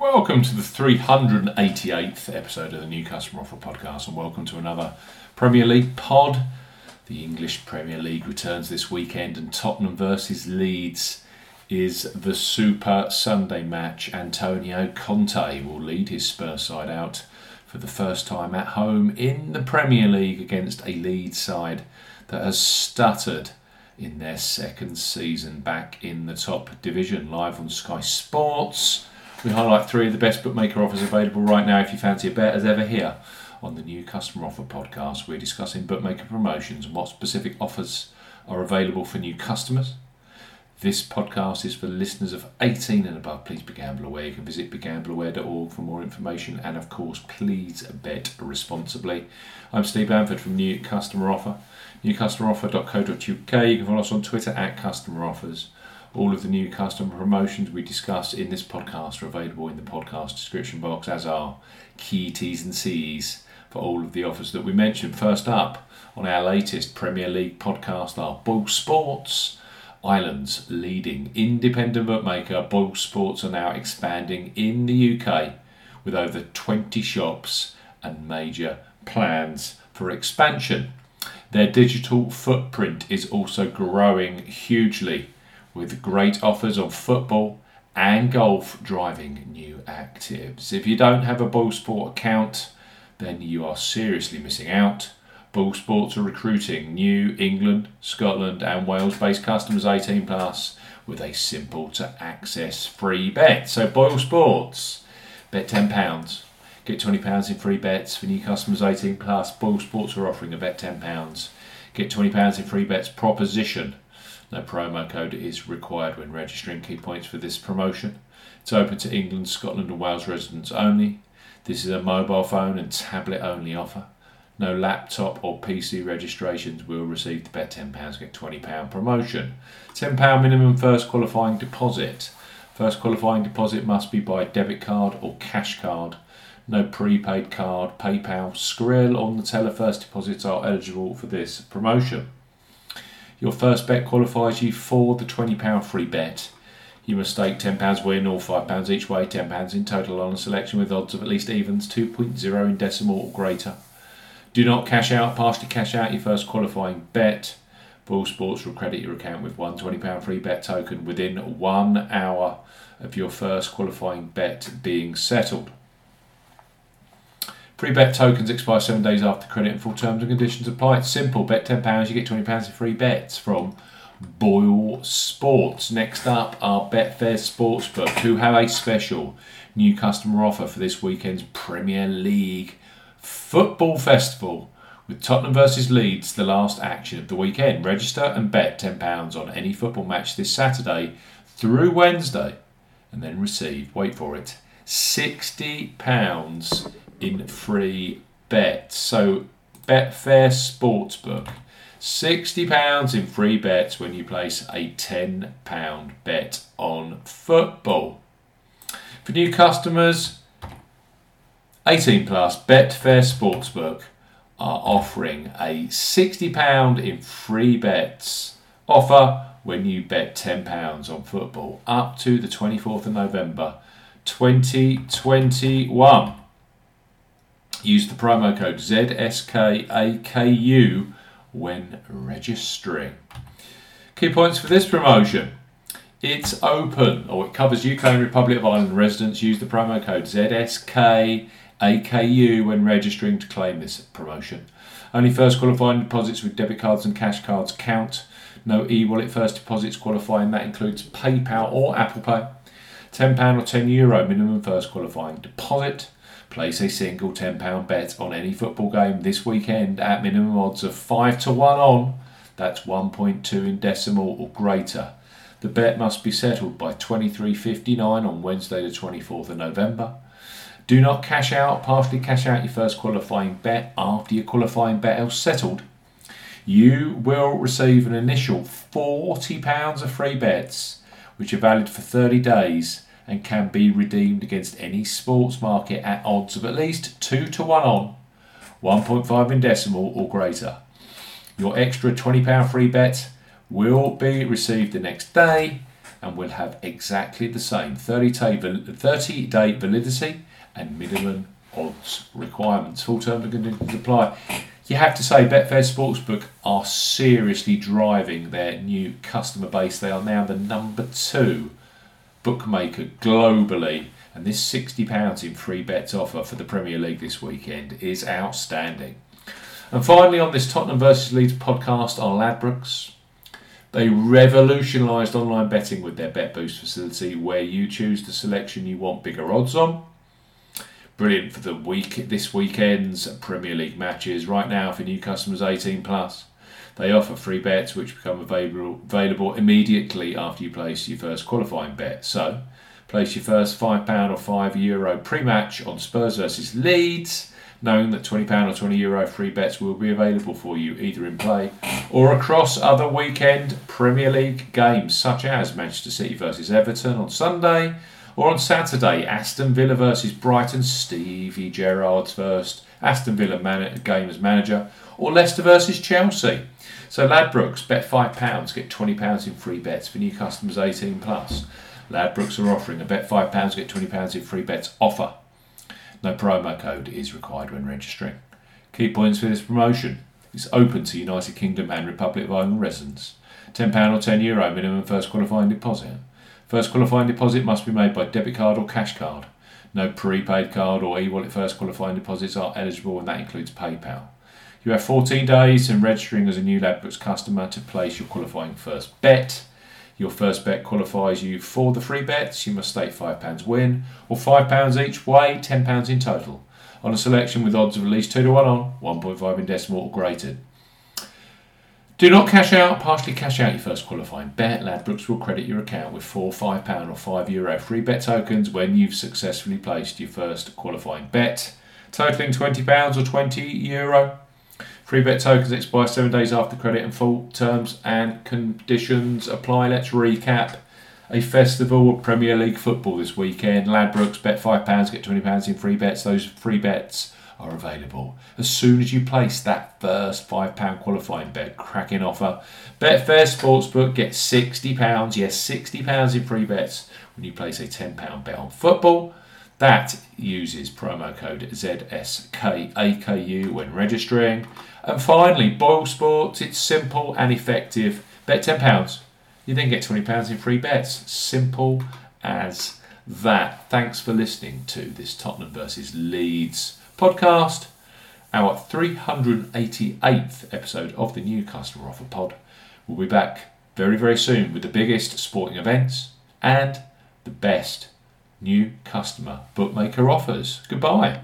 Welcome to the 388th episode of the New Customer Offer Podcast, and welcome to another Premier League pod. The English Premier League returns this weekend, and Tottenham versus Leeds is the Super Sunday match. Antonio Conte will lead his Spurs side out for the first time at home in the Premier League against a Leeds side that has stuttered in their second season back in the top division. Live on Sky Sports, we highlight three of the best bookmaker offers available right now if you fancy a bet as ever here on the new customer offer podcast. We're discussing bookmaker promotions and what specific offers are available for new customers. This podcast is for listeners of 18 and above. Please be gamble aware. You can visit begambleaware.org for more information and, of course, please bet responsibly. I'm Steve Bamford from New Customer Offer, newcustomeroffer.co.uk. You can follow us on Twitter at Customer Offers. All of the new customer promotions we discuss in this podcast are available in the podcast description box, as are key T's and C's for all of the offers that we mentioned. First up on our latest Premier League podcast are Boyle Sports Ireland's leading independent bookmaker, Boyle Sports, are now expanding in the UK with over 20 shops and major plans for expansion. Their digital footprint is also growing hugely with great offers on football and golf driving new actives. If you don't have a Boyle Sport account, then you are seriously missing out. Boyle Sports are recruiting new England, Scotland, and Wales based customers 18 plus with a simple to access free bet. So, Boyle Sports, bet £10, get £20 in free bets for new customers 18 plus. Boyle Sports are offering a bet £10, get £20 in free bets proposition. No promo code is required when registering key points for this promotion. It's open to England, Scotland, and Wales residents only. This is a mobile phone and tablet only offer. No laptop or PC registrations will receive the bet £10 get £20 promotion. £10 minimum first qualifying deposit. First qualifying deposit must be by debit card or cash card. No prepaid card, PayPal, Skrill on Neteller first deposits are eligible for this promotion. Your first bet qualifies you for the £20 free bet. You must stake £10 win or £5 each way, £10 in total on a selection with odds of at least evens 2.0 in decimal or greater. Do not cash out, partially cash out your first qualifying bet. Boyle Sports will credit your account with one £20 free bet token within one hour of your first qualifying bet being settled. Free bet tokens expire seven days after credit and full terms and conditions apply. It's simple. Bet £10, you get £20 in free bets from Boyle Sports. Next up are Betfair Sportsbook, who have a special new customer offer for this weekend's Premier League Football Festival with Tottenham versus Leeds, the last action of the weekend. Register and bet £10 on any football match this Saturday through Wednesday and then receive, wait for it, £60 in free bets. So, Betfair Sportsbook. £60 in free bets when you place a £10 bet on football. For new customers, 18 plus, Betfair Sportsbook are offering a £60 in free bets offer when you bet £10 on football up to the 24th of November 2021. Use the promo code ZSKAKU when registering. Key points for this promotion. It's open, or it covers UK and Republic of Ireland residents. Use the promo code ZSKAKU when registering to claim this promotion. Only first qualifying deposits with debit cards and cash cards count. No e wallet first deposits qualifying, that includes PayPal or Apple Pay. £10 or €10 Euro minimum first qualifying deposit. Place a single £10 bet on any football game this weekend at minimum odds of 5 to 1 on. That's 1.2 in decimal or greater. The bet must be settled by 23.59 on Wednesday, the 24th of November. Do not cash out, partially cash out your first qualifying bet after your qualifying bet is settled. You will receive an initial £40 of free bets, which are valid for 30 days and can be redeemed against any sports market at odds of at least 2 to 1 on, 1.5 in decimal or greater. Your extra £20 free bet will be received the next day and will have exactly the same 30 day, 30 day validity and minimum odds requirements. Full terms and conditions apply. You have to say Betfair Sportsbook are seriously driving their new customer base. They are now the number two bookmaker globally. And this £60 in free bets offer for the Premier League this weekend is outstanding. And finally, on this Tottenham versus Leeds podcast are Ladbrokes. They revolutionised online betting with their Bet Boost facility, where you choose the selection you want bigger odds on. Brilliant for the week this weekend's Premier League matches. Right now, for new customers 18 plus, they offer free bets which become available available immediately after you place your first qualifying bet. So, place your first five pound or five euro pre-match on Spurs versus Leeds knowing that £20 or €20 Euro free bets will be available for you either in play or across other weekend Premier League games such as Manchester City versus Everton on Sunday or on Saturday Aston Villa versus Brighton, Stevie Gerrard's first Aston Villa man- game as manager, or Leicester versus Chelsea. So Ladbrokes, bet £5, get £20 in free bets for new customers 18 plus. Ladbrokes are offering a bet £5, get £20 in free bets offer no promo code is required when registering. Key points for this promotion. It's open to United Kingdom and Republic of Ireland residents. £10 or €10 Euro minimum first qualifying deposit. First qualifying deposit must be made by debit card or cash card. No prepaid card or e-wallet first qualifying deposits are eligible and that includes PayPal. You have 14 days in registering as a new Ladbrokes customer to place your qualifying first bet. Your first bet qualifies you for the free bets. You must stake £5 win or £5 each way, £10 in total. On a selection with odds of at least 2 to 1 on, 1.5 in decimal or greater. Do not cash out, partially cash out your first qualifying bet. Ladbrokes will credit your account with four £5 or €5 Euro free bet tokens when you've successfully placed your first qualifying bet, totaling £20 or €20 Euro. Free bet tokens expire seven days after credit and full terms and conditions apply. Let's recap. A festival of Premier League football this weekend. Ladbrokes bet £5, get £20 in free bets. Those free bets are available as soon as you place that first £5 qualifying bet. Cracking offer. Betfair Sportsbook get £60, yes, £60 in free bets when you place a £10 bet on football. That uses promo code ZSKAKU when registering. And finally, Boyle Sports, it's simple and effective. Bet £10, you then get £20 in free bets. Simple as that. Thanks for listening to this Tottenham versus Leeds podcast, our 388th episode of the new Customer Offer Pod. We'll be back very, very soon with the biggest sporting events and the best new customer bookmaker offers. Goodbye.